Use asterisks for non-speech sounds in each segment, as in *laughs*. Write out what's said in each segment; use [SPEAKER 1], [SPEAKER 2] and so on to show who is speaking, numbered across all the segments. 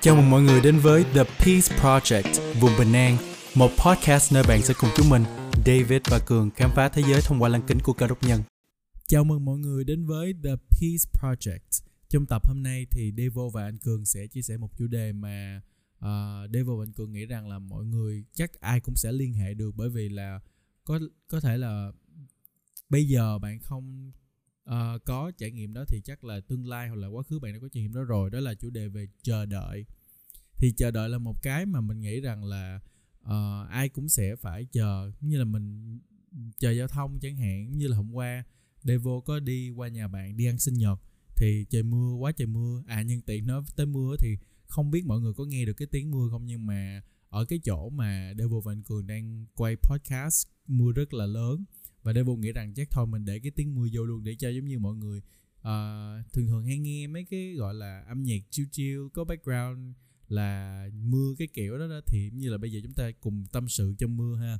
[SPEAKER 1] Chào mừng mọi người đến với The Peace Project, vùng Bình An, một podcast nơi bạn sẽ cùng chúng mình, David và Cường khám phá thế giới thông qua lăng kính của cơ đốc nhân. Chào mừng mọi người đến với The Peace Project. Trong tập hôm nay thì Devo và anh Cường sẽ chia sẻ một chủ đề mà uh, Devo và anh Cường nghĩ rằng là mọi người chắc ai cũng sẽ liên hệ được bởi vì là có có thể là bây giờ bạn không uh, có trải nghiệm đó thì chắc là tương lai hoặc là quá khứ bạn đã có trải nghiệm đó rồi. Đó là chủ đề về chờ đợi. Thì chờ đợi là một cái mà mình nghĩ rằng là uh, ai cũng sẽ phải chờ. Như là mình chờ giao thông chẳng hạn như là hôm qua Devo có đi qua nhà bạn đi ăn sinh nhật thì trời mưa quá trời mưa. À nhân tiện nói tới mưa thì không biết mọi người có nghe được cái tiếng mưa không nhưng mà ở cái chỗ mà Devo và anh Cường đang quay podcast mưa rất là lớn và Devil nghĩ rằng chắc thôi mình để cái tiếng mưa vô luôn để cho giống như mọi người uh, thường thường hay nghe mấy cái gọi là âm nhạc chill chill có background là mưa cái kiểu đó, đó thì như là bây giờ chúng ta cùng tâm sự trong mưa ha.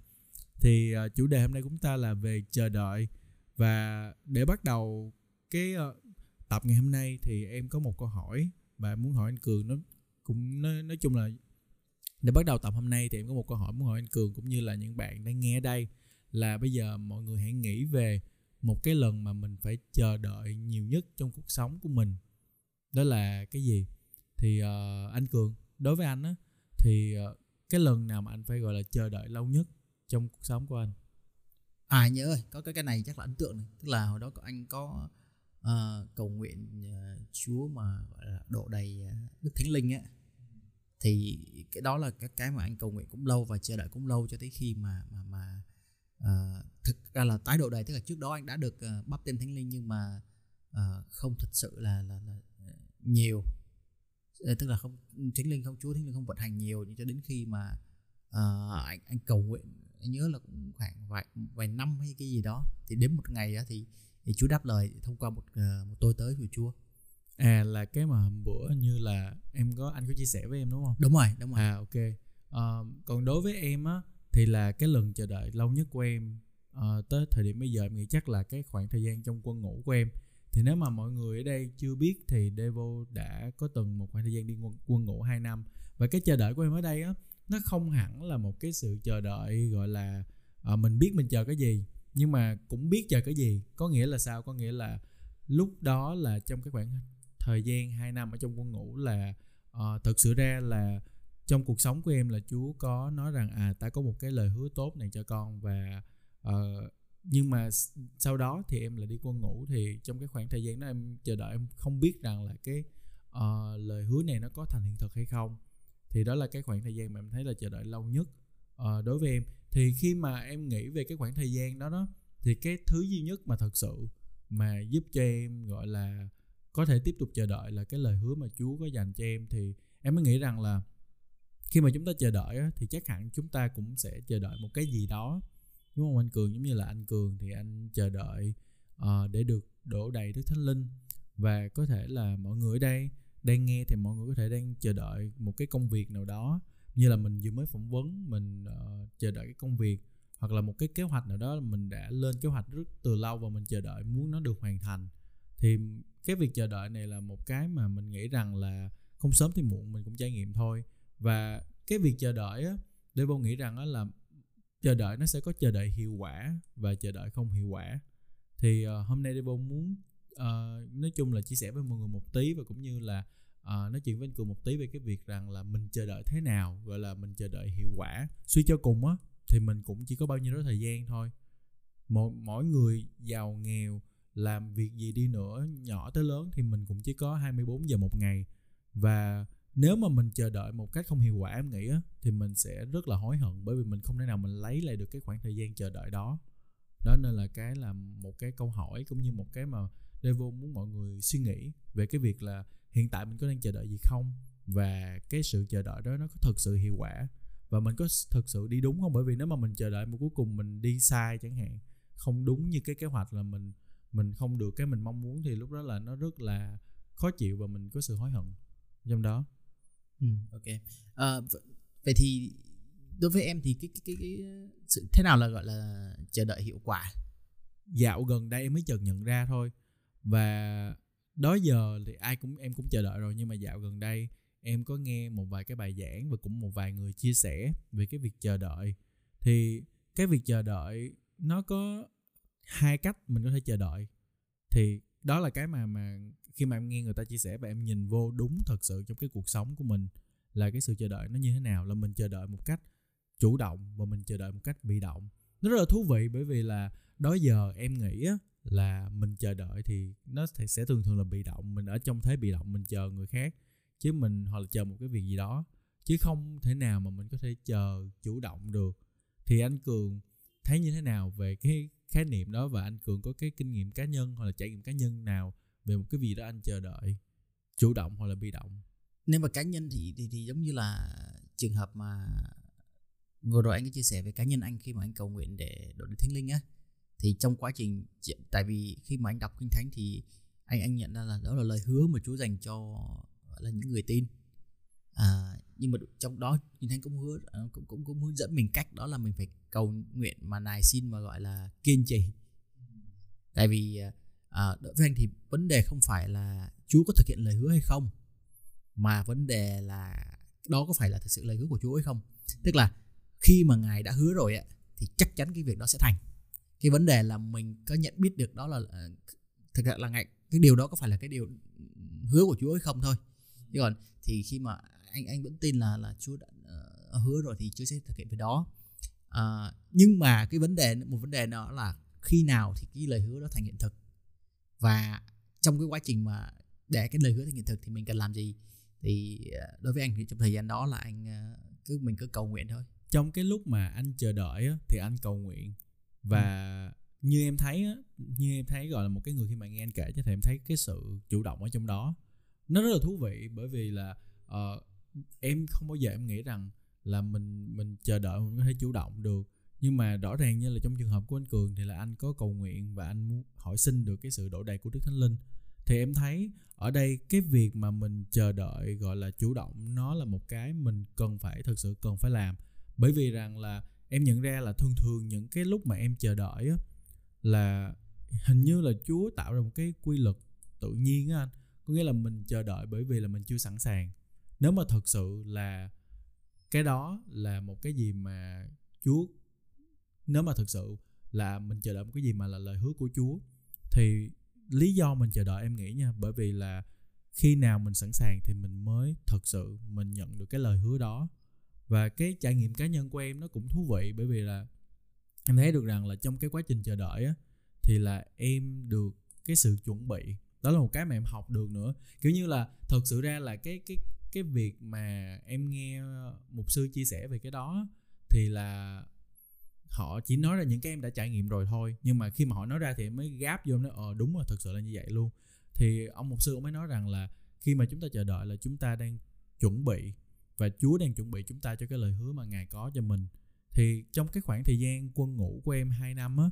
[SPEAKER 1] Thì uh, chủ đề hôm nay của chúng ta là về chờ đợi. Và để bắt đầu cái uh, tập ngày hôm nay thì em có một câu hỏi và muốn hỏi anh cường. Nó cũng nói, nói chung là để bắt đầu tập hôm nay thì em có một câu hỏi muốn hỏi anh cường cũng như là những bạn đang nghe ở đây là bây giờ mọi người hãy nghĩ về một cái lần mà mình phải chờ đợi nhiều nhất trong cuộc sống của mình. Đó là cái gì? Thì uh, anh cường đối với anh á thì uh, cái lần nào mà anh phải gọi là chờ đợi lâu nhất trong cuộc sống của anh?
[SPEAKER 2] À nhớ ơi có cái cái này chắc là ấn tượng này. Tức là hồi đó anh có uh, cầu nguyện uh, chúa mà gọi là độ đầy uh, đức thánh linh á. Thì cái đó là cái cái mà anh cầu nguyện cũng lâu và chờ đợi cũng lâu cho tới khi mà mà mà uh, thực ra là tái độ đầy tức là trước đó anh đã được uh, bắp tên thánh linh nhưng mà uh, không thật sự là là, là nhiều. Tức là không thánh linh không chúa thánh linh không vận hành nhiều nhưng cho đến khi mà uh, anh anh cầu nguyện. Anh nhớ là cũng khoảng vài vài năm hay cái gì đó. Thì đến một ngày á thì, thì chúa đáp lời thông qua một uh, một tôi tới của chúa.
[SPEAKER 1] À là cái mà bữa như là em có anh có chia sẻ với em đúng không?
[SPEAKER 2] Đúng rồi đúng rồi.
[SPEAKER 1] À ok. Uh, còn đối với em á thì là cái lần chờ đợi lâu nhất của em uh, tới thời điểm bây giờ em nghĩ chắc là cái khoảng thời gian trong quân ngủ của em. Thì nếu mà mọi người ở đây chưa biết thì Devo đã có từng một khoảng thời gian đi quân, quân ngủ 2 năm. Và cái chờ đợi của em ở đây á nó không hẳn là một cái sự chờ đợi gọi là uh, mình biết mình chờ cái gì nhưng mà cũng biết chờ cái gì. Có nghĩa là sao? Có nghĩa là lúc đó là trong cái khoảng thời gian 2 năm ở trong quân ngũ là ờ, uh, thực sự ra là trong cuộc sống của em là Chúa có nói rằng à ta có một cái lời hứa tốt này cho con và uh, nhưng mà sau đó thì em lại đi quân ngủ thì trong cái khoảng thời gian đó em chờ đợi em không biết rằng là cái uh, lời hứa này nó có thành hiện thực hay không. Thì đó là cái khoảng thời gian mà em thấy là chờ đợi lâu nhất uh, đối với em. Thì khi mà em nghĩ về cái khoảng thời gian đó đó thì cái thứ duy nhất mà thật sự mà giúp cho em gọi là có thể tiếp tục chờ đợi là cái lời hứa mà Chúa có dành cho em thì em mới nghĩ rằng là khi mà chúng ta chờ đợi á, thì chắc hẳn chúng ta cũng sẽ chờ đợi một cái gì đó đúng không anh cường? Giống như là anh cường thì anh chờ đợi uh, để được đổ đầy đức thánh linh. Và có thể là mọi người ở đây đang nghe thì mọi người có thể đang chờ đợi một cái công việc nào đó. Như là mình vừa mới phỏng vấn mình uh, chờ đợi cái công việc hoặc là một cái kế hoạch nào đó mình đã lên kế hoạch rất từ lâu và mình chờ đợi muốn nó được hoàn thành. Thì cái việc chờ đợi này là một cái mà mình nghĩ rằng là không sớm thì muộn mình cũng trải nghiệm thôi và cái việc chờ đợi á Devo nghĩ rằng á là chờ đợi nó sẽ có chờ đợi hiệu quả và chờ đợi không hiệu quả. Thì uh, hôm nay Devo muốn uh, nói chung là chia sẻ với mọi người một tí và cũng như là uh, nói chuyện với anh cường một tí về cái việc rằng là mình chờ đợi thế nào gọi là mình chờ đợi hiệu quả. Suy cho cùng á thì mình cũng chỉ có bao nhiêu đó thời gian thôi. Mỗi mỗi người giàu nghèo làm việc gì đi nữa nhỏ tới lớn thì mình cũng chỉ có 24 giờ một ngày. Và nếu mà mình chờ đợi một cách không hiệu quả, em nghĩ á, thì mình sẽ rất là hối hận bởi vì mình không thể nào mình lấy lại được cái khoảng thời gian chờ đợi đó. Đó nên là cái là một cái câu hỏi cũng như một cái mà Devo muốn mọi người suy nghĩ về cái việc là hiện tại mình có đang chờ đợi gì không? Và cái sự chờ đợi đó nó có thực sự hiệu quả? Và mình có thực sự đi đúng không? Bởi vì nếu mà mình chờ đợi mà cuối cùng mình đi sai chẳng hạn, không đúng như cái kế hoạch là mình mình không được cái mình mong muốn, thì lúc đó là nó rất là khó chịu và mình có sự hối hận trong đó
[SPEAKER 2] ừ, ok. À, vậy thì đối với em thì cái cái, cái, cái sự thế nào là gọi là chờ đợi hiệu quả?
[SPEAKER 1] Dạo gần đây em mới chợt nhận ra thôi. Và đó giờ thì ai cũng em cũng chờ đợi rồi nhưng mà dạo gần đây em có nghe một vài cái bài giảng và cũng một vài người chia sẻ về cái việc chờ đợi. Thì cái việc chờ đợi nó có hai cách mình có thể chờ đợi. Thì đó là cái mà mà khi mà em nghe người ta chia sẻ và em nhìn vô đúng thật sự trong cái cuộc sống của mình là cái sự chờ đợi nó như thế nào là mình chờ đợi một cách chủ động và mình chờ đợi một cách bị động. Nó rất là thú vị bởi vì là đó giờ em nghĩ á, là mình chờ đợi thì nó sẽ thường thường là bị động mình ở trong thế bị động mình chờ người khác chứ mình hoặc là chờ một cái việc gì đó chứ không thể nào mà mình có thể chờ chủ động được. Thì anh cường thấy như thế nào về cái khái niệm đó và anh cường có cái kinh nghiệm cá nhân hoặc là trải nghiệm cá nhân nào về một cái gì đó anh chờ đợi chủ động hoặc là bị động.
[SPEAKER 2] Nếu mà cá nhân thì thì, thì giống như là trường hợp mà vừa rồi anh có chia sẻ về cá nhân anh khi mà anh cầu nguyện để đổ đến thánh linh á thì trong quá trình tại vì khi mà anh đọc kinh thánh thì anh anh nhận ra là đó là lời hứa mà Chúa dành cho gọi là những người tin. À, nhưng mà trong đó kinh thánh cũng hứa à, cũng cũng cũng hướng dẫn mình cách đó là mình phải cầu nguyện mà nài xin mà gọi là kiên trì. Tại vì à, đối với anh thì vấn đề không phải là Chúa có thực hiện lời hứa hay không mà vấn đề là đó có phải là thực sự lời hứa của Chúa hay không. Tức là khi mà ngài đã hứa rồi ấy, thì chắc chắn cái việc đó sẽ thành. Cái vấn đề là mình có nhận biết được đó là ờ, thực ra là ngài cái điều đó có phải là cái điều hứa của Chúa hay không thôi. Chứ còn thì khi mà anh anh vẫn tin là là Chúa đã uh, hứa rồi thì Chúa sẽ thực hiện việc đó. Uh, nhưng mà cái vấn đề một vấn đề đó là khi nào thì cái lời hứa đó thành hiện thực và trong cái quá trình mà để cái lời hứa thành hiện thực thì mình cần làm gì? Thì đối với anh thì trong thời gian đó là anh cứ mình cứ cầu nguyện thôi.
[SPEAKER 1] Trong cái lúc mà anh chờ đợi á, thì anh cầu nguyện. Và ừ. như em thấy á, như em thấy gọi là một cái người khi mà nghe anh kể cho thì em thấy cái sự chủ động ở trong đó nó rất là thú vị. Bởi vì là uh, em không bao giờ em nghĩ rằng là mình mình chờ đợi mình có thể chủ động được nhưng mà rõ ràng như là trong trường hợp của anh cường thì là anh có cầu nguyện và anh muốn hỏi xin được cái sự đổ đầy của đức thánh linh. Thì em thấy ở đây cái việc mà mình chờ đợi, gọi là chủ động, nó là một cái mình cần phải, thực sự cần phải làm. Bởi vì rằng là em nhận ra là thường thường những cái lúc mà em chờ đợi á, là hình như là Chúa tạo ra một cái quy luật tự nhiên á anh. Có nghĩa là mình chờ đợi bởi vì là mình chưa sẵn sàng. Nếu mà thật sự là cái đó là một cái gì mà Chúa nếu mà thực sự là mình chờ đợi một cái gì mà là lời hứa của Chúa, thì lý do mình chờ đợi em nghĩ nha, bởi vì là khi nào mình sẵn sàng thì mình mới thật sự mình nhận được cái lời hứa đó. Và cái trải nghiệm cá nhân của em nó cũng thú vị, bởi vì là em thấy được rằng là trong cái quá trình chờ đợi á, thì là em được cái sự chuẩn bị. Đó là một cái mà em học được nữa. Kiểu như là thật sự ra là cái cái cái việc mà em nghe mục sư chia sẻ về cái đó thì là họ chỉ nói ra những cái em đã trải nghiệm rồi thôi. Nhưng mà khi mà họ nói ra thì em mới gáp vô nó ờ đúng rồi, thật sự là như vậy luôn. Thì ông mục sư ông mới nói rằng là khi mà chúng ta chờ đợi là chúng ta đang chuẩn bị và Chúa đang chuẩn bị chúng ta cho cái lời hứa mà Ngài có cho mình. Thì trong cái khoảng thời gian quân ngủ của em 2 năm á,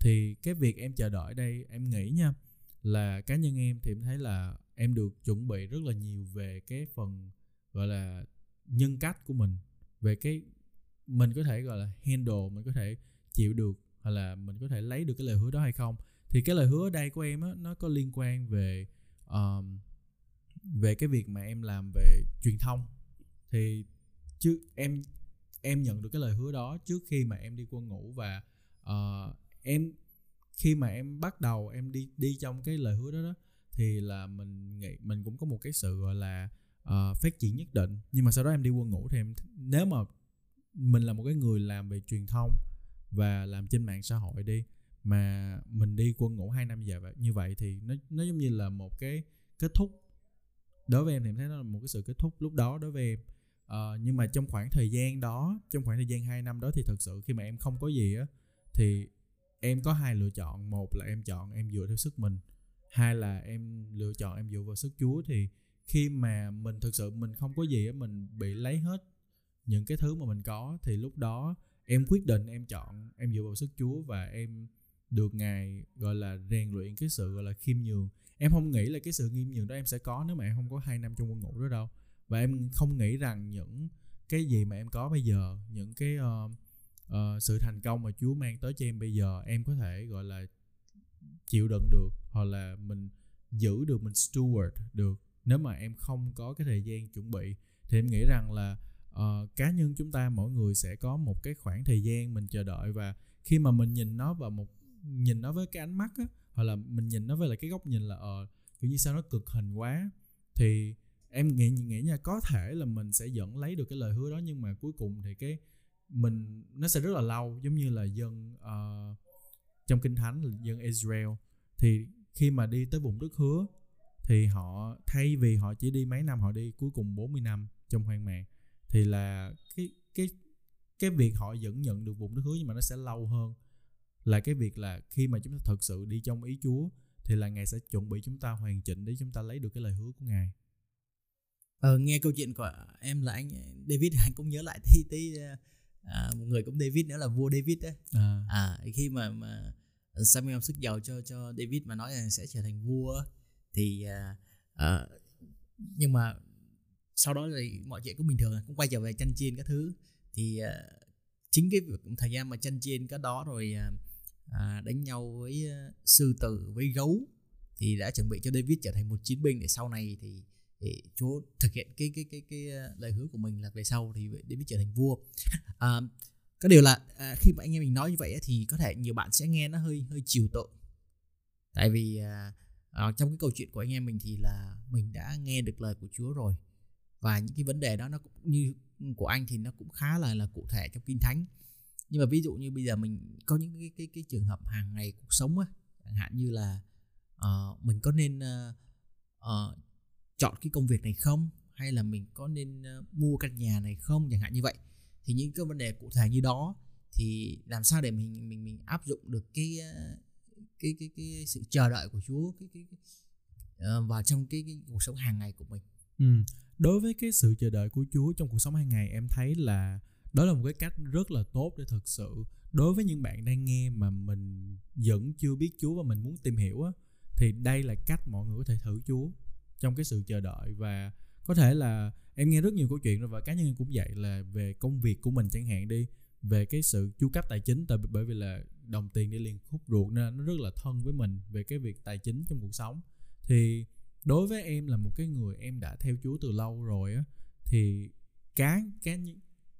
[SPEAKER 1] thì cái việc em chờ đợi đây, em nghĩ nha, là cá nhân em thì em thấy là em được chuẩn bị rất là nhiều về cái phần, gọi là, nhân cách của mình, về cái mình có thể gọi là handle mình có thể chịu được hoặc là mình có thể lấy được cái lời hứa đó hay không. Thì cái lời hứa ở đây của em á nó có liên quan về um, về cái việc mà em làm về truyền thông. Thì chứ em em nhận được cái lời hứa đó trước khi mà em đi quân ngũ và uh, em khi mà em bắt đầu em đi đi trong cái lời hứa đó đó thì là mình nghĩ mình cũng có một cái sự gọi là uh, phát triển nhất định. Nhưng mà sau đó em đi quân ngũ thì em nếu mà mình là một cái người làm về truyền thông và làm trên mạng xã hội đi mà mình đi quân ngũ 2 năm giờ như vậy thì nó nó giống như là một cái kết thúc. Đối với em thì em thấy nó là một cái sự kết thúc lúc đó đối với em. Uh, nhưng mà trong khoảng thời gian đó trong khoảng thời gian 2 năm đó thì thật sự khi mà em không có gì á thì em có hai lựa chọn. Một là em chọn em dựa theo sức mình hai là em lựa chọn em dựa vào sức chúa. Thì khi mà mình thực sự mình không có gì á mình bị lấy hết những cái thứ mà mình có thì lúc đó em quyết định em chọn em dựa vào sức chúa và em được ngài gọi là rèn luyện cái sự gọi là khiêm nhường. Em không nghĩ là cái sự khiêm nhường đó em sẽ có nếu mà em không có hai năm trong quân ngũ đó đâu. Và em không nghĩ rằng những cái gì mà em có bây giờ những cái uh, uh, sự thành công mà Chúa mang tới cho em bây giờ em có thể gọi là chịu đựng được hoặc là mình giữ được mình steward được nếu mà em không có cái thời gian chuẩn bị. Thì em nghĩ rằng là uh, cá nhân chúng ta mỗi người sẽ có một cái khoảng thời gian mình chờ đợi và khi mà mình nhìn nó vào một nhìn nó với cái ánh mắt á hoặc là mình nhìn nó với lại cái góc nhìn là ờ uh, kiểu như sao nó cực hình quá thì em nghĩ nghĩ nha có thể là mình sẽ vẫn lấy được cái lời hứa đó nhưng mà cuối cùng thì cái mình nó sẽ rất là lâu giống như là dân uh, trong kinh thánh là dân Israel. Thì khi mà đi tới vùng đất hứa thì họ thay vì họ chỉ đi mấy năm họ đi cuối cùng 40 năm trong hoang mạc thì là cái cái cái việc họ vẫn nhận được vùng đất hứa nhưng mà nó sẽ lâu hơn. Là cái việc là khi mà chúng ta thật sự đi trong ý Chúa thì là ngài sẽ chuẩn bị chúng ta hoàn chỉnh để chúng ta lấy được cái lời hứa của ngài.
[SPEAKER 2] Ờ, nghe câu chuyện của em là anh David *laughs* anh cũng nhớ lại tí tí à, một người cũng David nữa là vua David đấy à, à khi mà mà Samuel sức giàu cho cho David mà nói là sẽ trở thành vua thì à, à, nhưng mà sau đó thì mọi chuyện cũng bình thường cũng quay trở về chăn chiên các thứ. Thì uh, chính cái việc thời gian mà chăn chiên cái đó rồi uh, đánh nhau với uh, sư tử với gấu thì đã chuẩn bị cho David trở thành một chiến binh để sau này thì, để Chúa thực hiện cái cái cái cái lời hứa của mình là về sau thì David trở thành vua. À, cái điều là à, khi mà anh em mình nói như vậy thì có thể nhiều bạn sẽ nghe nó hơi hơi chiều tội, Tại vì à, à, trong cái câu chuyện của anh em mình thì là mình đã nghe được lời của Chúa rồi và những cái vấn đề đó nó cũng như của anh thì nó cũng khá là là cụ thể trong kinh thánh nhưng mà ví dụ như bây giờ mình có những cái cái cái trường hợp hàng ngày cuộc sống á chẳng hạn như là uh, mình có nên uh, uh, chọn cái công việc này không hay là mình có nên uh, mua căn nhà này không chẳng hạn như vậy thì những cái vấn đề cụ thể như đó thì làm sao để mình mình mình áp dụng được cái cái cái cái sự chờ đợi của Chúa cái cái, cái uh, vào trong cái, cái cuộc sống hàng ngày của mình.
[SPEAKER 1] Ừ. Đối với cái sự chờ đợi của Chúa trong cuộc sống hàng ngày, em thấy là đó là một cái cách rất là tốt để thực sự, đối với những bạn đang nghe mà mình vẫn chưa biết Chúa và mình muốn tìm hiểu á, thì đây là cách mọi người có thể thử Chúa trong cái sự chờ đợi. Và có thể là em nghe rất nhiều câu chuyện rồi và cá nhân em cũng vậy, là về công việc của mình chẳng hạn đi, về cái sự chu cấp tài chính, tại bởi vì là đồng tiền đi liền khúc ruột nên nó rất là thân với mình về cái việc tài chính trong cuộc sống. Thì đối với em là một cái người em đã theo Chúa từ lâu rồi á, thì cá cá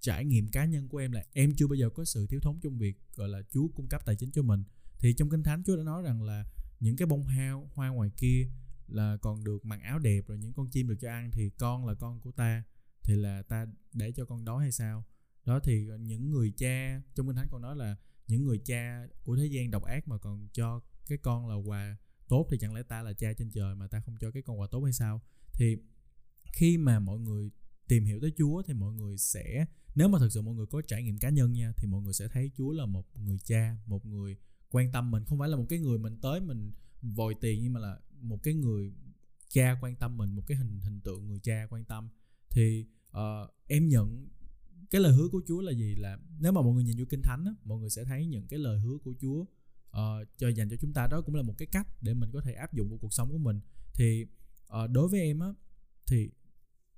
[SPEAKER 1] trải nghiệm cá nhân của em là em chưa bao giờ có sự thiếu thốn trong việc, gọi là, Chúa cung cấp tài chính cho mình. Thì trong kinh thánh Chúa đã nói rằng là những cái bông hoa hoa ngoài kia là còn được mặc áo đẹp rồi những con chim được cho ăn thì con là con của ta, thì là ta để cho con đói hay sao? Đó thì những người cha, trong kinh thánh còn nói là những người cha của thế gian độc ác mà còn cho cái con là quà tốt thì chẳng lẽ ta là cha trên trời mà ta không cho cái con quà tốt hay sao? Thì khi mà mọi người tìm hiểu tới Chúa thì mọi người sẽ nếu mà thực sự mọi người có trải nghiệm cá nhân nha thì mọi người sẽ thấy Chúa là một người cha một người quan tâm mình. Không phải là một cái người mình tới mình vòi tiền nhưng mà là một cái người cha quan tâm mình một cái hình hình tượng người cha quan tâm. Thì uh, em nhận cái lời hứa của Chúa là gì? Là nếu mà mọi người nhìn vô kinh thánh á, mọi người sẽ thấy những cái lời hứa của Chúa uh, cho dành cho chúng ta đó cũng là một cái cách để mình có thể áp dụng vào cuộc sống của mình. Thì uh, đối với em á thì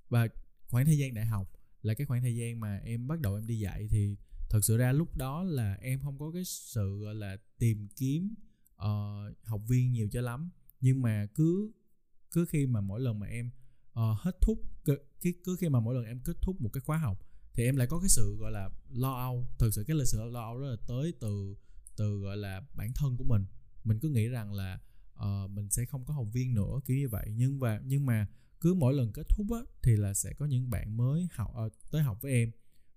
[SPEAKER 1] và khoảng thời gian đại học là cái khoảng thời gian mà em bắt đầu em đi dạy thì thật sự ra lúc đó là em không có cái sự gọi là tìm kiếm uh, học viên nhiều cho lắm. Nhưng mà cứ cứ khi mà mỗi lần mà em uh, hết thúc cứ, cứ khi mà mỗi lần em kết thúc một cái khóa học thì em lại có cái sự gọi là lo âu. Thực sự cái là sự lo âu đó là tới từ từ gọi là bản thân của mình. Mình cứ nghĩ rằng là uh, mình sẽ không có học viên nữa kiểu như vậy. Nhưng và nhưng mà cứ mỗi lần kết thúc á thì là sẽ có những bạn mới học uh, tới học với em.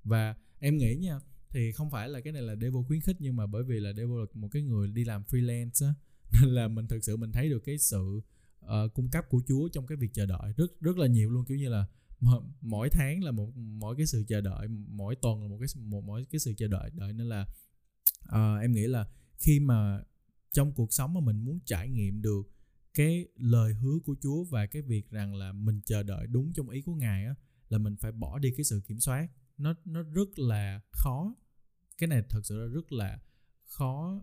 [SPEAKER 1] Và em nghĩ nha thì không phải là cái này là Devo khuyến khích nhưng mà bởi vì là Devo là một cái người đi làm freelance á *laughs* nên là mình thực sự mình thấy được cái sự uh, cung cấp của Chúa trong cái việc chờ đợi rất rất là nhiều luôn. Kiểu như là mỗi tháng là một mỗi cái sự chờ đợi mỗi tuần là một cái một mỗi cái sự chờ đợi đợi nên là uh, em nghĩ là khi mà trong cuộc sống mà mình muốn trải nghiệm được cái lời hứa của Chúa và cái việc rằng là mình chờ đợi đúng trong ý của Ngài á là mình phải bỏ đi cái sự kiểm soát. Nó nó rất là khó. Cái này thật sự là rất là khó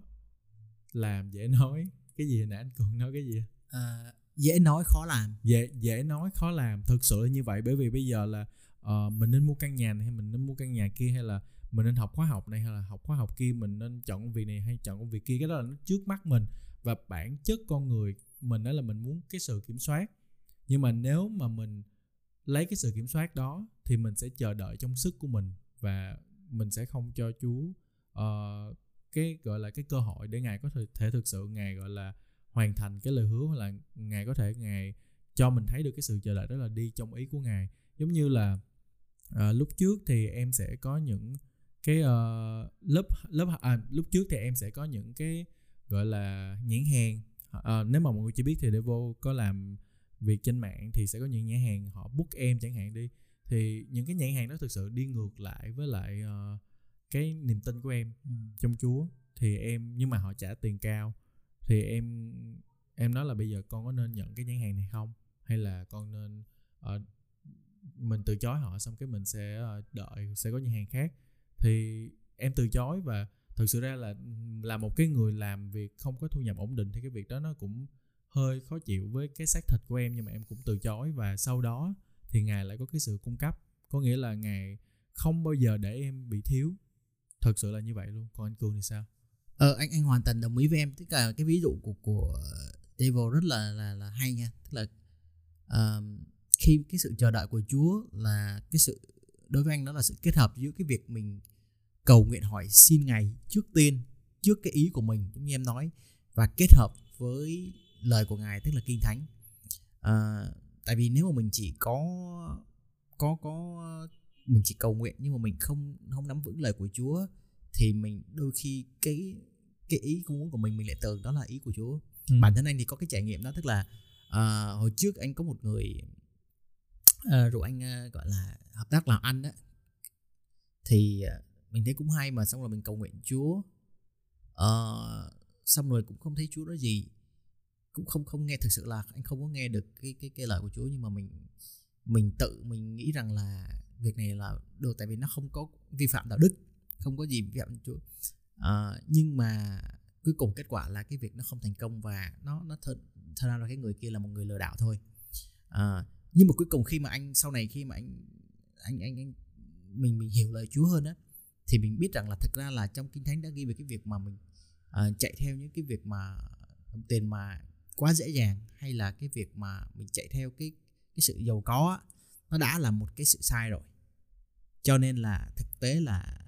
[SPEAKER 1] làm dễ nói. Cái gì nãy anh cường nói cái gì?
[SPEAKER 2] À, dễ nói khó làm.
[SPEAKER 1] Dễ dễ nói khó làm. Thực sự là như vậy bởi vì bây giờ là uh, mình nên mua căn nhà này hay mình nên mua căn nhà kia hay là mình nên học khóa học này hay là học khóa học kia mình nên chọn công việc này hay chọn công việc kia? Cái đó là nó trước mắt mình và bản chất con người mình đó là mình muốn cái sự kiểm soát. Nhưng mà nếu mà mình lấy cái sự kiểm soát đó thì mình sẽ chờ đợi trong sức của mình và mình sẽ không cho Chúa uh, cái gọi là cái cơ hội để ngài có thể, thể thực sự ngài gọi là hoàn thành cái lời hứa hoặc là ngài có thể ngài cho mình thấy được cái sự chờ đợi đó là đi trong ý của ngài. Giống như là uh, lúc trước thì em sẽ có những cái uh, lớp lớp à, lúc trước thì em sẽ có những cái gọi là nhãn hàng. Uh, nếu mà mọi người chưa biết thì Devo có làm việc trên mạng thì sẽ có những nhãn hàng họ book em chẳng hạn đi. Thì những cái nhãn hàng đó thực sự đi ngược lại với lại uh, cái niềm tin của em ừ. trong Chúa. Thì em nhưng mà họ trả tiền cao. Thì em em nói là bây giờ con có nên nhận cái nhãn hàng này không? Hay là con nên uh, mình từ chối họ xong cái mình sẽ uh, đợi sẽ có nhãn hàng khác thì em từ chối và thực sự ra là là một cái người làm việc không có thu nhập ổn định thì cái việc đó nó cũng hơi khó chịu với cái xác thịt của em nhưng mà em cũng từ chối và sau đó thì ngài lại có cái sự cung cấp. Có nghĩa là ngài không bao giờ để em bị thiếu. Thật sự là như vậy luôn. Còn anh cường thì sao?
[SPEAKER 2] Ờ anh anh hoàn toàn đồng ý với em. Tất cả cái ví dụ của của Devil rất là là là hay nha. Tức là uh, khi cái sự chờ đợi của Chúa là cái sự đối với anh đó là sự kết hợp giữa cái việc mình cầu nguyện hỏi xin ngày trước tiên trước cái ý của mình giống như em nói và kết hợp với lời của ngài tức là kinh thánh. À, tại vì nếu mà mình chỉ có có có mình chỉ cầu nguyện nhưng mà mình không không nắm vững lời của Chúa thì mình đôi khi cái cái ý muốn của mình mình lại tưởng đó là ý của Chúa. Ừ. bản thân anh thì có cái trải nghiệm đó tức là uh, hồi trước anh có một người uh, rủ anh uh, gọi là hợp tác làm ăn đó thì uh, mình thấy cũng hay mà xong rồi mình cầu nguyện Chúa. Uh, xong rồi cũng không thấy Chúa nói gì. Cũng không không nghe thực sự là anh không có nghe được cái cái cái lời của Chúa nhưng mà mình mình tự mình nghĩ rằng là việc này là được tại vì nó không có vi phạm đạo đức không có gì vi phạm Chúa. À, nhưng mà cuối cùng kết quả là cái việc nó không thành công và nó nó thật thật ra là cái người kia là một người lừa đảo thôi. À, nhưng mà cuối cùng khi mà anh sau này khi mà anh anh anh, anh mình mình hiểu lời Chúa hơn á thì mình biết rằng là thực ra là trong kinh thánh đã ghi về cái việc mà mình uh, chạy theo những cái việc mà đồng tiền mà quá dễ dàng hay là cái việc mà mình chạy theo cái cái sự giàu có á, nó đã là một cái sự sai rồi. Cho nên là thực tế là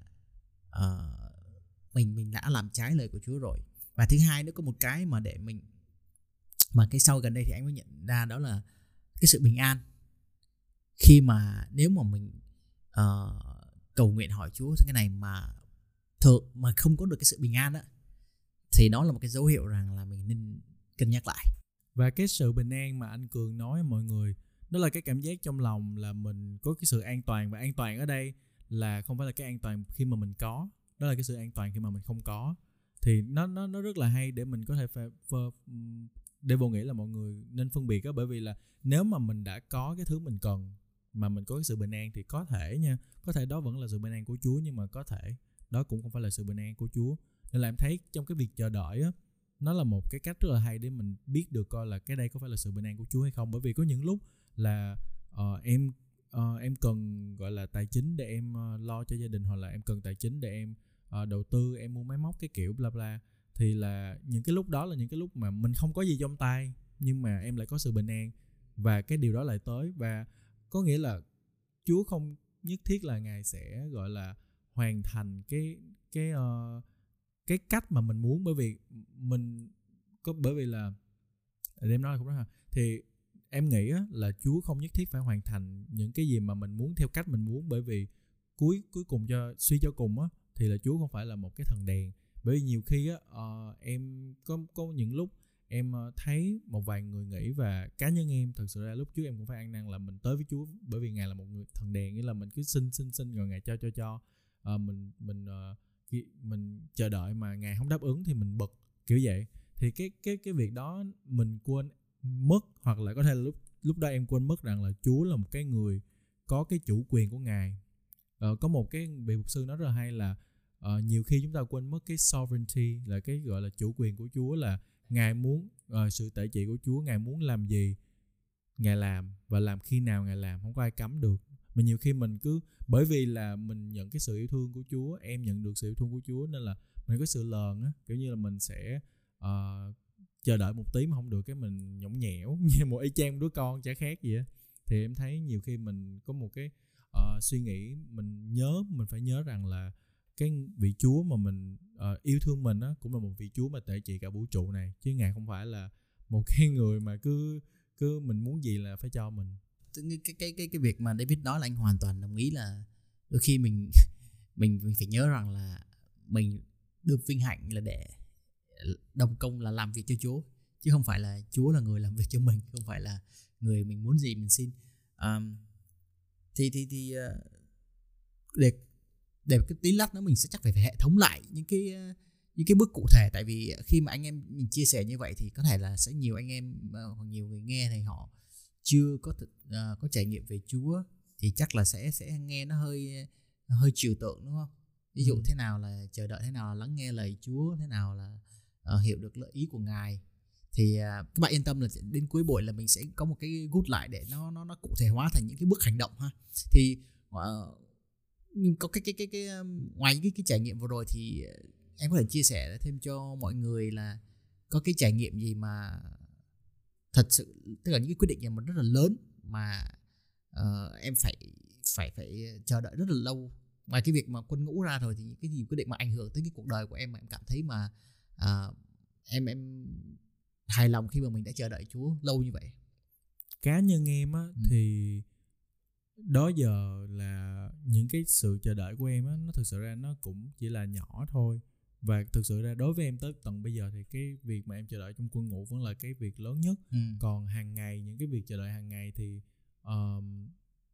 [SPEAKER 2] uh, mình mình đã làm trái lời của Chúa rồi. Và thứ hai nữa có một cái mà để mình mà cái sau gần đây thì anh mới nhận ra đó là cái sự bình an. Khi mà nếu mà mình uh, cầu nguyện hỏi Chúa cái này mà thường mà không có được cái sự bình an á, thì đó là một cái dấu hiệu rằng là mình nên cân nhắc lại.
[SPEAKER 1] Và cái sự bình an mà anh cường nói mọi người, đó là cái cảm giác trong lòng là mình có cái sự an toàn và an toàn ở đây là không phải là cái an toàn khi mà mình có, đó là cái sự an toàn khi mà mình không có. Thì nó nó nó rất là hay để mình có thể phải để vô nghĩ là mọi người nên phân biệt đó bởi vì là nếu mà mình đã có cái thứ mình cần mà mình có cái sự bình an thì có thể nha. Có thể đó vẫn là sự bình an của Chúa nhưng mà có thể đó cũng không phải là sự bình an của Chúa. Nên là em thấy trong cái việc chờ đợi á nó là một cái cách rất là hay để mình biết được coi là cái đây có phải là sự bình an của Chúa hay không. Bởi vì có những lúc là uh, em uh, em cần gọi là tài chính để em uh, lo cho gia đình hoặc là em cần tài chính để em uh, đầu tư em mua máy móc cái kiểu bla bla thì là những cái lúc đó là những cái lúc mà mình không có gì trong tay nhưng mà em lại có sự bình an và cái điều đó lại tới. Và có nghĩa là Chúa không nhất thiết là ngài sẽ gọi là hoàn thành cái cái uh, cái cách mà mình muốn. Bởi vì mình có bởi vì là em nói cũng đó thì em nghĩ là Chúa không nhất thiết phải hoàn thành những cái gì mà mình muốn theo cách mình muốn. Bởi vì cuối cuối cùng cho suy cho cùng á thì là Chúa không phải là một cái thần đèn. Bởi vì nhiều khi á uh, em có có những lúc em ờ, thấy một vài người nghĩ và cá nhân em thật sự ra lúc trước em cũng phải ăn năn là mình tới với Chúa bởi vì ngài là một người thần đèn nghĩa là mình cứ xin xin xin rồi ngài cho cho cho. À, mình mình uh, mình chờ đợi mà ngài không đáp ứng thì mình bực kiểu vậy. Thì cái cái cái việc đó mình quên mất hoặc là có thể là lúc lúc đó em quên mất rằng là Chúa là một cái người có cái chủ quyền của ngài. Ờ, có một cái vị mục sư nói rất là hay là uh, nhiều khi chúng ta quên mất cái sovereignty là cái gọi là chủ quyền của Chúa là ngài muốn uh, sự tẩy trị của Chúa ngài muốn làm gì ngài làm và làm khi nào ngài làm không có ai cấm được. Mà nhiều khi mình cứ bởi vì là mình nhận cái sự yêu thương của Chúa em nhận được sự yêu thương của Chúa nên là mình có sự lờn á kiểu như là mình sẽ uh, chờ đợi một tí mà không được cái mình nhõng nhẽo *laughs* như một y chang đứa con chả khác gì á. Thì em thấy nhiều khi mình có một cái uh, suy nghĩ mình nhớ mình phải nhớ rằng là cái vị Chúa mà mình uh, yêu thương mình á cũng là một vị Chúa mà tệ trị cả vũ trụ này. Chứ ngài không phải là một *laughs* cái người mà cứ cứ mình muốn gì là phải cho mình.
[SPEAKER 2] Cái cái cái cái việc mà David nói là anh hoàn toàn đồng ý là đôi khi mình *laughs* mình mình phải nhớ rằng là mình được vinh hạnh là để đồng công là làm việc cho Chúa. Chứ không phải là Chúa là người làm việc cho mình không phải là người mình muốn gì mình xin. Um, thì thì thì uh, để để cái tí lát nữa mình sẽ chắc phải, phải hệ thống lại những cái uh, những cái bước cụ thể tại vì khi mà anh em mình chia sẻ như vậy thì có thể là sẽ nhiều anh em uh, hoặc nhiều người nghe thì họ chưa có uh, có trải nghiệm về Chúa thì chắc là sẽ sẽ nghe nó hơi hơi trừu tượng đúng không? Ví dụ ừ. thế nào là chờ đợi thế nào là lắng nghe lời Chúa, thế nào là uh, hiểu được lợi ý của Ngài thì uh, các bạn yên tâm là đến cuối buổi là mình sẽ có một cái gút lại để nó nó nó cụ thể hóa thành những cái bước hành động ha. Thì uh, có cái cái cái cái ngoài cái, cái trải nghiệm vừa rồi thì em có thể chia sẻ thêm cho mọi người là có cái trải nghiệm gì mà thật sự tức là những cái quyết định mà rất là lớn mà uh, em phải phải phải chờ đợi rất là lâu ngoài cái việc mà quân ngũ ra rồi thì những cái gì quyết định mà ảnh hưởng tới cái cuộc đời của em mà em cảm thấy mà uh, em em hài lòng khi mà mình đã chờ đợi Chúa lâu như vậy
[SPEAKER 1] cá nhân em á ừ. thì đó giờ là những cái sự chờ đợi của em á nó thực sự ra nó cũng chỉ là nhỏ thôi. Và thực sự ra đối với em tới tận bây giờ thì cái việc mà em chờ đợi trong quân ngũ vẫn là cái việc lớn nhất. Ừ. còn hàng ngày những cái việc chờ đợi hàng ngày thì um,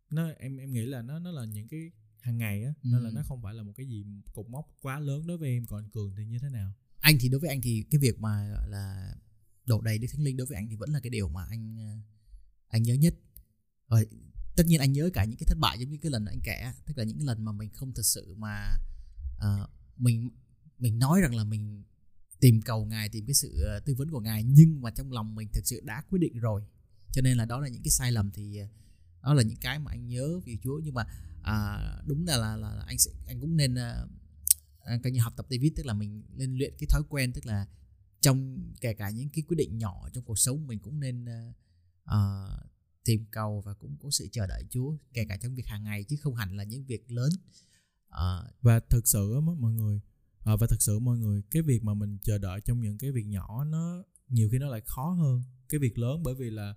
[SPEAKER 1] nó em em nghĩ là nó nó là những cái hàng ngày á ừ. nên là nó không phải là một cái gì cột mốc quá lớn đối với em. Còn cường thì như thế nào?
[SPEAKER 2] Anh thì đối với anh thì cái việc mà gọi là đổ đầy đức thánh linh đối với anh thì vẫn là cái điều mà anh ờ, anh nhớ nhất. Rồi tất nhiên anh nhớ cả những cái thất bại giống như cái lần anh kể tức là những cái lần mà mình không thực sự mà uh, mình mình nói rằng là mình tìm cầu ngài tìm cái sự ờ, tư vấn của ngài nhưng mà trong lòng mình thực sự đã quyết định rồi. Cho nên là đó là những cái sai lầm thì ờ, đó là những cái mà anh nhớ vì Chúa. Nhưng mà à, đúng là, là là anh sẽ anh cũng nên à, coi như học tập David tức là mình nên luyện cái thói quen tức là trong kể cả những cái quyết định nhỏ trong cuộc sống mình cũng nên à, tìm cầu và cũng có sự chờ đợi Chúa kể cả trong việc hàng ngày chứ không hẳn là những việc lớn
[SPEAKER 1] uh, và thực sự á mọi người à, và thật sự mọi người cái việc mà mình chờ đợi trong những cái việc nhỏ nó nhiều khi nó lại khó hơn cái việc lớn bởi vì là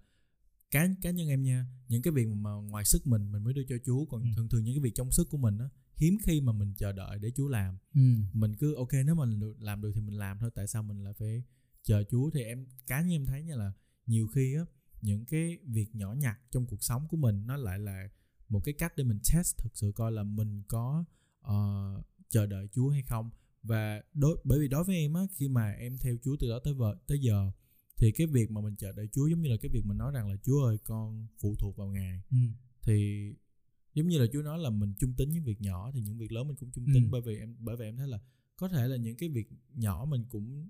[SPEAKER 1] cá cá nhân em nha những cái việc mà ngoài sức mình mình mới đưa cho Chúa còn ừ. thường thường những cái việc trong sức của mình á hiếm khi mà mình chờ đợi để Chúa làm ừ. mình cứ ok nếu mình được làm được thì mình làm thôi tại sao mình lại phải chờ Chúa thì em cá nhân em thấy nha là nhiều khi á những cái việc nhỏ nhặt trong cuộc sống của mình nó lại là một cái cách để mình test thực sự coi là mình có uh, chờ đợi Chúa hay không và đối bởi vì đối với em á khi mà em theo Chúa từ đó tới vợ tới giờ thì cái việc mà mình chờ đợi Chúa giống như là cái việc mình nói rằng là Chúa ơi con phụ thuộc vào Ngài ừ. thì giống như là Chúa nói là mình trung tín những việc nhỏ thì những việc lớn mình cũng trung tín ừ. bởi vì em bởi vì em thấy là có thể là những cái việc nhỏ mình cũng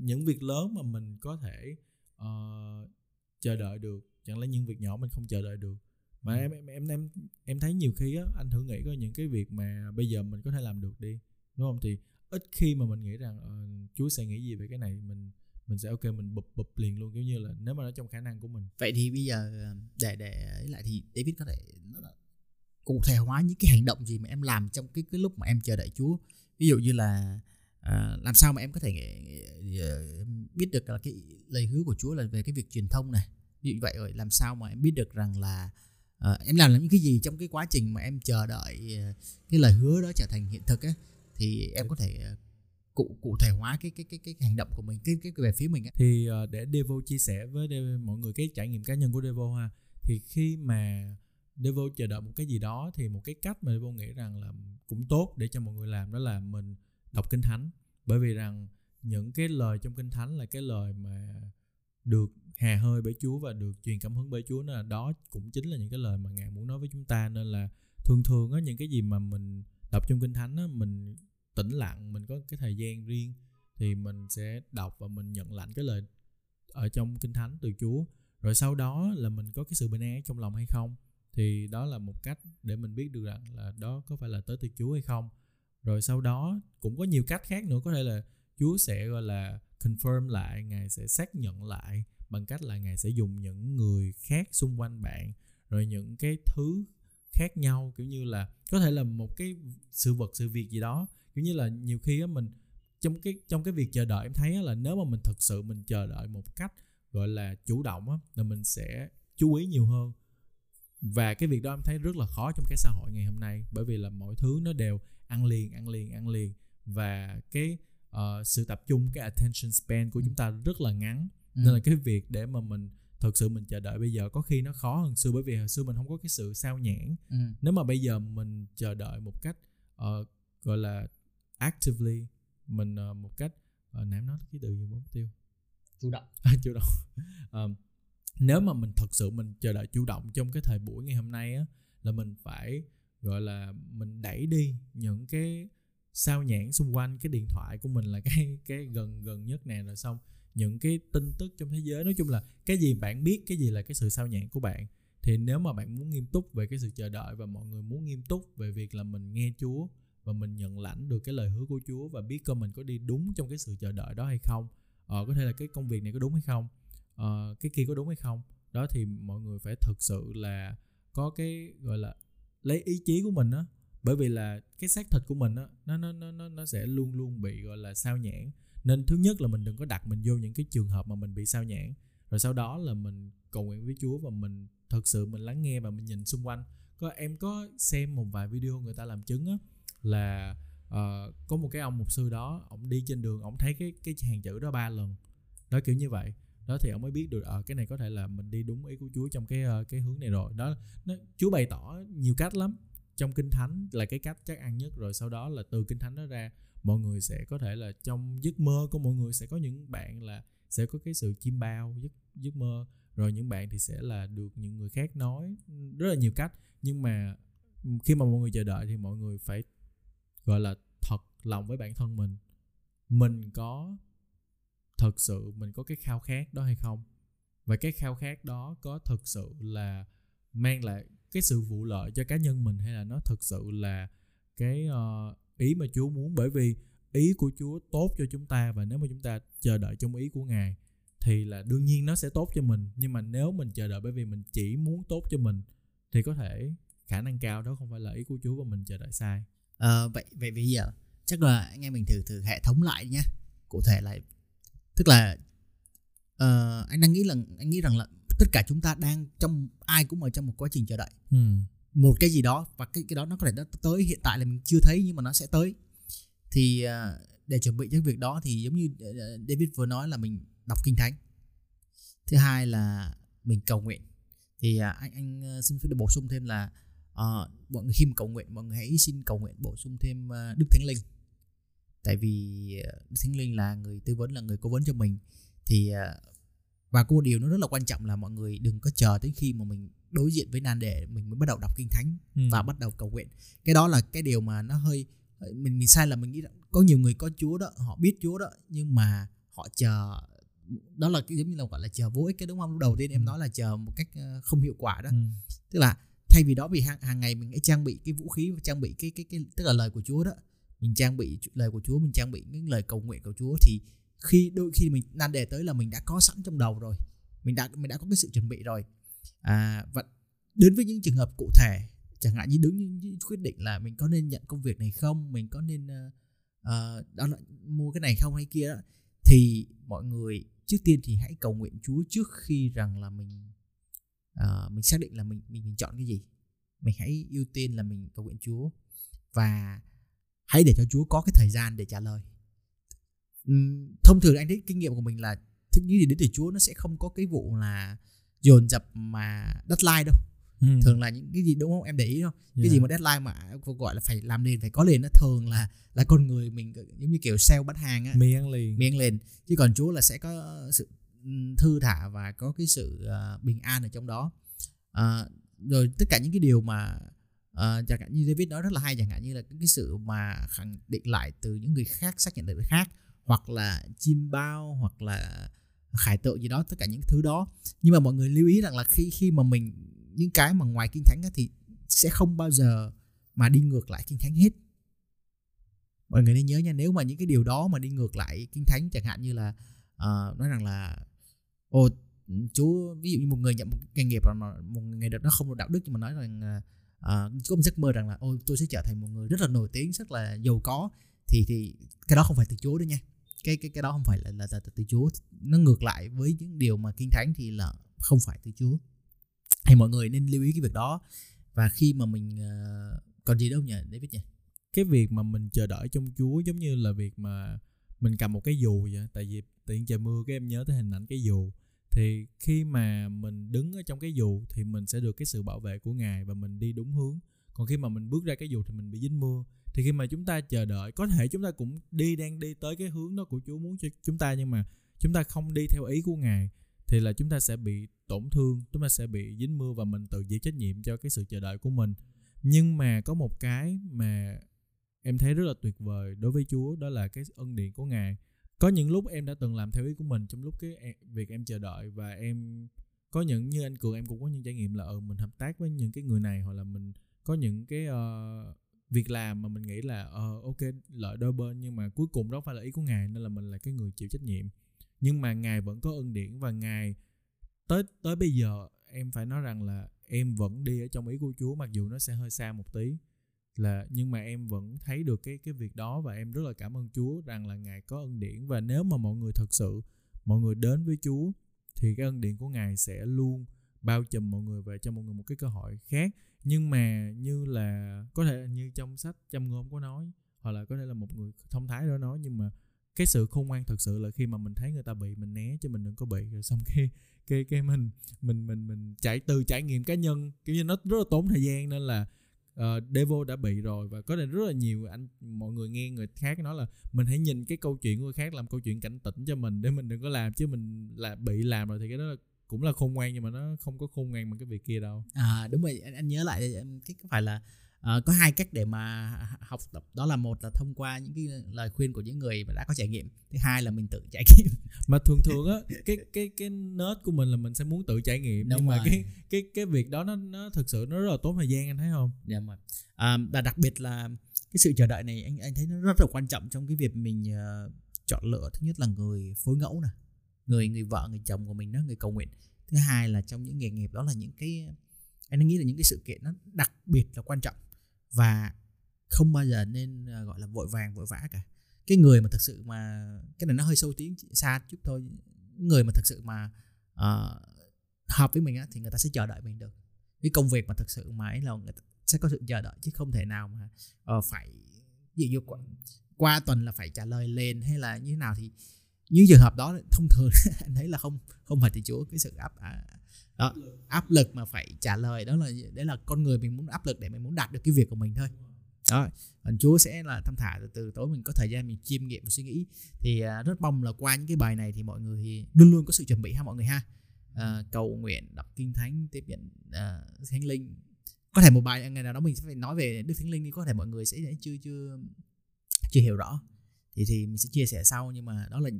[SPEAKER 1] những việc lớn mà mình có thể uh, chờ đợi được. Chẳng lẽ những việc nhỏ mình không chờ đợi được? Mà ừ. em em em em em thấy nhiều khi á anh thử nghĩ coi những cái việc mà bây giờ mình có thể làm được đi đúng không? Thì ít khi mà mình nghĩ rằng uh, Chúa sẽ nghĩ gì về cái này mình mình sẽ ok mình bụp bụp liền luôn kiểu như là nếu mà nó trong khả năng của mình.
[SPEAKER 2] Vậy thì bây giờ ờ, để để ấy lại thì David có thể cụ thể hóa những cái hành động gì mà em làm trong cái cái lúc mà em chờ đợi Chúa? Ví dụ như là À, làm sao mà em có thể ờ, biết được là cái lời hứa của Chúa là về cái việc truyền thông này như vậy rồi làm sao mà em biết được rằng là uh, em làm những cái gì trong cái quá trình mà em chờ đợi ờ, cái lời hứa đó trở thành hiện thực á thì em có thể cụ cụ thể hóa cái cái cái cái hành động của mình cái cái về phía mình ấy.
[SPEAKER 1] thì để Devo chia sẻ với Devo, mọi người cái trải nghiệm cá nhân của Devo ha thì khi mà Devo chờ đợi một cái gì đó thì một cái cách mà Devo nghĩ rằng là cũng tốt để cho mọi người làm đó là mình đọc kinh thánh. Bởi vì rằng những cái lời trong kinh thánh là cái lời mà được hà hơi bởi Chúa và được truyền cảm hứng bởi Chúa, nên là đó cũng chính là những cái lời mà ngài muốn nói với chúng ta. Nên là thường thường á, những cái gì mà mình đọc trong kinh thánh á, mình tĩnh lặng, mình có cái thời gian riêng thì mình sẽ đọc và mình nhận lãnh cái lời ở trong kinh thánh từ Chúa. Rồi sau đó là mình có cái sự bình an trong lòng hay không, thì đó là một cách để mình biết được rằng là đó có phải là tới từ Chúa hay không rồi sau đó cũng có nhiều cách khác nữa, có thể là Chúa sẽ, gọi là, confirm lại, ngài sẽ xác nhận lại bằng cách là ngài sẽ dùng những người khác xung quanh bạn, rồi những cái thứ khác nhau. Kiểu như là có thể là một cái sự vật, sự việc gì đó. Kiểu như là nhiều khi á, mình trong cái trong cái việc chờ đợi, em thấy là nếu mà mình thực sự mình chờ đợi một cách, gọi là, chủ động á, là mình sẽ chú ý nhiều hơn. Và cái việc đó em thấy rất là khó trong cái xã hội ngày hôm nay, bởi vì là mọi thứ nó đều ăn liền ăn liền ăn liền. Và cái uh, sự tập trung cái attention span của chúng ta rất là ngắn. Ừ. nên là cái việc để mà mình thực sự mình chờ đợi bây giờ có khi nó khó hơn xưa bởi vì hồi xưa mình không có cái sự sao nhãn ừ. nếu mà bây giờ mình chờ đợi một cách uh, gọi là actively mình uh, một cách uh, nãy nói cái từ gì mục tiêu.
[SPEAKER 2] Chủ động.
[SPEAKER 1] Chủ động. Um, *laughs* nếu mà mình thật sự mình chờ đợi chủ động trong cái thời buổi ngày hôm nay á là mình phải gọi là mình đẩy đi những cái sao nhãn xung quanh cái điện thoại của mình là cái cái gần gần nhất nè rồi xong những cái tin tức trong thế giới. Nói chung là cái gì bạn biết cái gì là cái sự sao nhãn của bạn. Thì nếu mà bạn muốn nghiêm túc về cái sự chờ đợi và mọi người muốn nghiêm túc về việc là mình nghe Chúa và mình nhận lãnh được cái lời hứa của Chúa và biết coi mình có đi đúng trong cái sự chờ đợi đó hay không ờ, có thể là cái công việc này có đúng hay không ờ, cái kia có đúng hay không đó thì mọi người phải thực sự là có cái gọi là lấy ý chí của mình á bởi vì là cái xác thịt của mình á nó nó nó nó sẽ luôn luôn bị gọi là sao nhãn nên thứ nhất là mình đừng có đặt mình vô những cái trường hợp mà mình bị sao nhãn rồi sau đó là mình cầu nguyện với Chúa và mình thật sự mình lắng nghe và mình nhìn xung quanh. Có em có xem một vài video người ta làm chứng á là uh, có một cái ông mục sư đó ông đi trên đường ông thấy cái cái hàng chữ đó ba lần. Đó kiểu như vậy đó thì ông mới biết được ở à, cái này có thể là mình đi đúng ý của Chúa trong cái ờ, cái hướng này rồi. Đó nó Chúa bày tỏ nhiều cách lắm. Trong kinh thánh là cái cách chắc ăn nhất rồi sau đó là từ kinh thánh đó ra mọi người sẽ có thể là trong giấc mơ của mọi người sẽ có những bạn là sẽ có cái sự chim bao giấc giấc mơ. Rồi những bạn thì sẽ là được những người khác nói rất là nhiều cách. Nhưng mà khi mà mọi người chờ đợi thì mọi người phải gọi là thật lòng với bản thân mình. Mình có thật sự mình có cái khao khát đó hay không và cái khao khát đó có thực sự là mang lại cái sự vụ lợi cho cá nhân mình hay là nó thực sự là cái uh, ý mà Chúa muốn bởi vì ý của Chúa tốt cho chúng ta và nếu mà chúng ta chờ đợi trong ý của Ngài thì là đương nhiên nó sẽ tốt cho mình nhưng mà nếu mình chờ đợi bởi vì mình chỉ muốn tốt cho mình thì có thể khả năng cao đó không phải là ý của Chúa và mình chờ đợi sai.
[SPEAKER 2] À, vậy vậy bây giờ chắc là anh em mình thử thử hệ thống lại nhé. Cụ thể là tức là uh, anh đang nghĩ là anh nghĩ rằng là tất cả chúng ta đang trong ai cũng ở trong một quá trình chờ đợi. Ừ. Một cái gì đó và cái cái đó nó có thể nó tới hiện tại là mình chưa thấy nhưng mà nó sẽ tới. Thì à, để chuẩn bị cho việc đó thì giống như ờ, David vừa nói là mình đọc kinh thánh. Thứ hai là mình cầu nguyện. Thì à, anh anh xin phép được bổ sung thêm là uh, mọi người khi mà cầu nguyện mọi người hãy xin cầu nguyện bổ sung thêm uh, Đức Thánh Linh tại vì Đức Thánh Linh là người tư vấn là người cố vấn cho mình thì uh, và có một điều nó rất là quan trọng là mọi người đừng có chờ tới khi mà mình đối diện với nan đề mình mới bắt đầu đọc kinh thánh ừ. và bắt đầu cầu nguyện cái đó là cái điều mà nó hơi mình mình sai là mình nghĩ là có nhiều người có chúa đó họ biết chúa đó nhưng mà họ chờ đó là cái giống như là gọi là chờ vô ích cái đúng không lúc đầu tiên em ừ. nói là chờ một cách ờ, không hiệu quả đó ừ. tức là thay vì đó vì hàng hàng ngày mình hãy trang bị cái vũ khí và trang bị cái cái cái tức là lời của chúa đó mình trang bị lời của chúa mình trang bị những lời cầu nguyện của chúa thì khi đôi khi mình nan đề tới là mình đã có sẵn trong đầu rồi. Mình đã mình đã có cái sự chuẩn bị rồi. À, và đến với những trường hợp cụ thể chẳng hạn như đứng như quyết định là mình có nên nhận công việc này không mình có nên uh, uh, đó là mua cái này không hay kia đó thì mọi người trước tiên thì hãy cầu nguyện Chúa trước khi rằng là mình uh, mình xác định là mình mình mình chọn cái gì. Mình hãy ưu tiên là mình cầu nguyện Chúa. Và hãy để cho Chúa có cái thời gian để trả lời. Thông thường anh thấy kinh nghiệm của mình là thích nghĩ gì đến từ Chúa nó sẽ không có cái vụ là dồn dập mà deadline đâu. Ừ. thường là những cái gì đúng không? Em để ý không? Cái yeah. gì mà deadline mà gọi là phải làm liền phải có liền nó thường là là con người mình giống như kiểu sale bán hàng á
[SPEAKER 1] miếng liền.
[SPEAKER 2] miếng liền. Chứ còn chúa là sẽ có sự thư thả và có cái sự uh, bình an ở trong đó. Uh, rồi tất cả những cái điều mà à, chẳng hạn như David nói rất là hay chẳng hạn như là cái sự mà khẳng định lại từ những người khác xác nhận từ người khác hoặc là chim bao hoặc là khải tượng gì đó tất cả những thứ đó. Nhưng mà mọi người lưu ý rằng là khi khi mà mình những cái mà ngoài kinh thánh thì sẽ không bao giờ mà đi ngược lại kinh thánh hết. Mọi người nên nhớ nha nếu mà những cái điều đó mà đi ngược lại kinh thánh chẳng hạn như là uh, nói rằng là ô chú ví dụ như một người nhận một nghề nghiệp mà một nghề đó nó không được đạo đức nhưng mà nói rằng uh, Ờ, có một giấc mơ rằng là ôi tôi sẽ trở thành một người rất là nổi tiếng rất là giàu có. Thì thì cái đó không phải từ chúa đấy nha. Cái cái cái đó không phải là là, là, là từ chúa. Nó ngược lại với những điều mà kinh thánh thì là không phải từ chúa. Thì mọi người nên lưu ý cái việc đó. Và khi mà mình uh, còn gì đâu nhỉ David nhỉ?
[SPEAKER 1] Cái việc mà mình chờ đợi trong Chúa giống như là việc mà mình cầm một cái dù vậy tại vì tự nhiên trời mưa cái em nhớ tới hình ảnh cái dù thì khi mà mình đứng ở trong cái dù thì mình sẽ được cái sự bảo vệ của ngài và mình đi đúng hướng. Còn khi mà mình bước ra cái dù thì mình bị dính mưa. Thì khi mà chúng ta chờ đợi, có thể chúng ta cũng đi đang đi tới cái hướng đó của Chúa muốn cho chúng ta nhưng mà chúng ta không đi theo ý của ngài, thì là chúng ta sẽ bị tổn thương, chúng ta sẽ bị dính mưa và mình tự chịu trách nhiệm cho cái sự chờ đợi của mình. Nhưng mà có một cái mà em thấy rất là tuyệt vời đối với Chúa, đó là cái ân điển của Ngài có những lúc em đã từng làm theo ý của mình trong lúc cái việc em chờ đợi và em có những như anh cường em cũng có những trải nghiệm là ừ mình hợp tác với những cái người này hoặc là mình có những cái uh, việc làm mà mình nghĩ là uh, ok lợi đôi bên nhưng mà cuối cùng đó phải là ý của ngài nên là mình là cái người chịu trách nhiệm. Nhưng mà ngài vẫn có ân điển và ngài tới tới bây giờ em phải nói rằng là em vẫn đi ở trong ý của Chúa mặc dù nó sẽ hơi xa một tí là nhưng mà em vẫn thấy được cái cái việc đó và em rất là cảm ơn Chúa rằng là ngài có ân điển. Và nếu mà mọi người thật sự, mọi người đến với Chúa thì cái ân điển của ngài sẽ luôn bao trùm mọi người và cho mọi người một cái cơ hội khác. Nhưng mà như là có thể như trong sách châm ngôn có nói, hoặc là có thể là một người thông thái đó nói, nhưng mà cái sự khôn ngoan thật sự là khi mà mình thấy người ta bị, mình né chứ mình đừng có bị. Rồi xong cái cái cái mình mình mình mình chạy từ trải nghiệm cá nhân, kiểu như nó rất là tốn thời gian nên là uh, Devo đã bị rồi và có thể rất là nhiều anh mọi người nghe người khác nói là mình hãy nhìn cái câu chuyện của người khác làm câu chuyện cảnh tỉnh cho mình để mình đừng có làm chứ mình là bị làm rồi thì cái đó là cũng là khôn ngoan nhưng mà nó không có khôn ngoan bằng cái việc kia đâu.
[SPEAKER 2] À đúng rồi anh, anh nhớ lại cái có phải là uh, có hai cách để mà học tập đó là một là thông qua những cái lời khuyên của những người mà đã có trải nghiệm thứ hai là mình tự trải nghiệm
[SPEAKER 1] mà thường thường á cái cái cái nết của mình là mình sẽ muốn tự trải nghiệm Đúng nhưng rồi. mà cái cái cái việc đó nó nó thực sự nó rất là tốn thời gian anh thấy không
[SPEAKER 2] dạ mà à, và đặc biệt là cái sự chờ đợi này anh anh thấy nó rất là quan trọng trong cái việc mình uh, chọn lựa thứ nhất là người phối ngẫu nè người người vợ người chồng của mình đó người cầu nguyện thứ hai là trong những nghề nghiệp đó là những cái anh nghĩ là những cái sự kiện nó đặc biệt là quan trọng và không bao giờ nên ờ, gọi là vội vàng vội vã cả. Cái người mà thật sự mà cái này nó hơi sâu tiếng xa chút thôi. Người mà thật sự mà uh, hợp với mình á, thì người ta sẽ chờ đợi mình được. Cái công việc mà thật sự mà ấy là người ta sẽ có sự chờ đợi chứ không thể nào mà uh, phải ví dụ qua, qua tuần là phải trả lời lên hay là như thế nào thì những trường hợp đó thông thường *laughs* anh thấy là không không phải thì chúa cái sự áp à, đó áp lực mà phải trả lời đó là đấy là con người mình muốn áp lực để mình muốn đạt được cái việc của mình thôi. Đó còn chúa sẽ là thăm thả từ từ tối mình có thời gian mình chiêm nghiệm và suy nghĩ. Thì uh, rất mong là qua những cái bài này thì mọi người thì luôn luôn có sự chuẩn bị ha mọi người ha. Uh, cầu nguyện đọc kinh thánh tiếp nhận uh, thánh linh. Có thể một bài ngày nào đó mình sẽ phải nói về đức thánh linh thì có thể mọi người sẽ chưa chưa chưa hiểu rõ. Thì thì mình sẽ chia sẻ sau nhưng mà đó là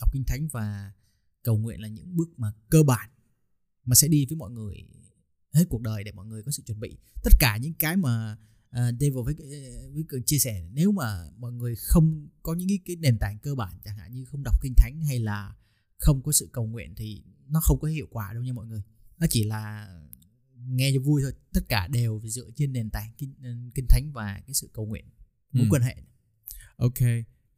[SPEAKER 2] đọc kinh thánh và cầu nguyện là những bước mà cơ bản mà sẽ đi với mọi người hết cuộc đời để mọi người có sự chuẩn bị. Tất cả những cái mà uh, David với với cường chia sẻ nếu mà mọi người không có những cái, cái nền tảng cơ bản chẳng hạn như không đọc kinh thánh hay là không có sự cầu nguyện thì nó không có hiệu quả đâu nha mọi người. Nó chỉ là nghe cho vui thôi. Tất cả đều dựa trên nền tảng kinh, kinh thánh và cái sự cầu nguyện mối ừ. quan hệ.
[SPEAKER 1] Ok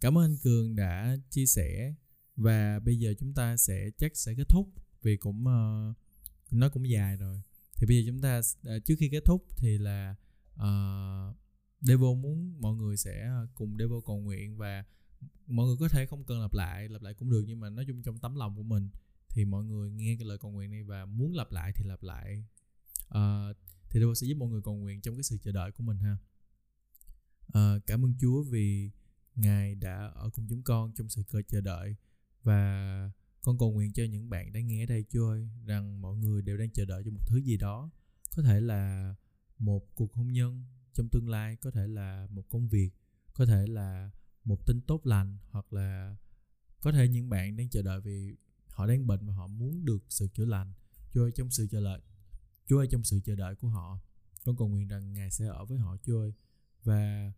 [SPEAKER 1] cảm ơn cường đã chia sẻ và bây giờ chúng ta sẽ chắc sẽ kết thúc. Vì cũng uh, nó cũng dài rồi. Thì bây giờ chúng ta ờ, trước khi kết thúc thì là uh, Devo muốn mọi người sẽ ờ, cùng Devo cầu nguyện và mọi người có thể không cần lặp lại lặp lại cũng được nhưng mà nói chung trong tấm lòng của mình thì mọi người nghe cái lời cầu nguyện này và muốn lặp lại thì lặp lại. Uh, thì Devo sẽ giúp mọi người cầu nguyện trong cái sự chờ đợi của mình ha. Uh, cảm ơn Chúa vì ngài đã ở cùng chúng con trong sự chờ đợi và con cầu nguyện cho những bạn đang nghe ở đây Chúa ơi? Rằng mọi người đều đang chờ đợi cho một thứ gì đó. Có thể là một cuộc hôn nhân trong tương lai, có thể là một công việc, có thể là một tin tốt lành, hoặc là có thể những bạn đang chờ đợi vì họ đang bệnh và họ muốn được sự chữa lành. Chúa ơi, trong sự chờ đợi, Chúa ơi, trong sự chờ đợi của họ, con cầu nguyện rằng Ngài sẽ ở với họ, Chúa ơi. Và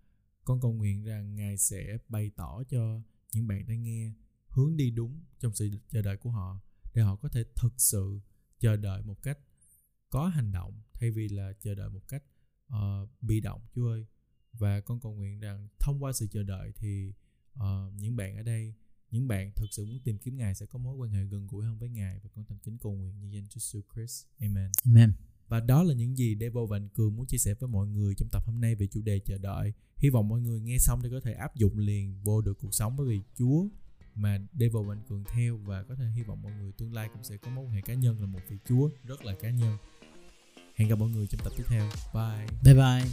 [SPEAKER 1] con cầu nguyện rằng ngài sẽ bày tỏ cho những bạn đang nghe hướng đi đúng trong sự chờ đợi của họ để họ có thể thực sự chờ đợi một cách có hành động thay vì là chờ đợi một cách uh, bị động Chúa ơi và con cầu nguyện rằng thông qua sự chờ đợi thì uh, những bạn ở đây những bạn thực sự muốn tìm kiếm Ngài sẽ có mối quan hệ gần gũi hơn với Ngài và con thành kính cầu nguyện như danh Chúa Jesus Christ. Amen.
[SPEAKER 2] Amen.
[SPEAKER 1] Và đó là những gì Devil và anh Cường muốn chia sẻ với mọi người trong tập hôm nay về chủ đề chờ đợi. Hy vọng mọi người nghe xong thì có thể áp dụng liền vô được cuộc sống bởi vì Chúa mà Devil mạnh Cường theo và có thể hy vọng mọi người tương lai cũng sẽ có mối quan hệ cá nhân là một vị Chúa rất là cá nhân. Hẹn gặp mọi người trong tập tiếp theo. Bye.
[SPEAKER 2] Bye bye.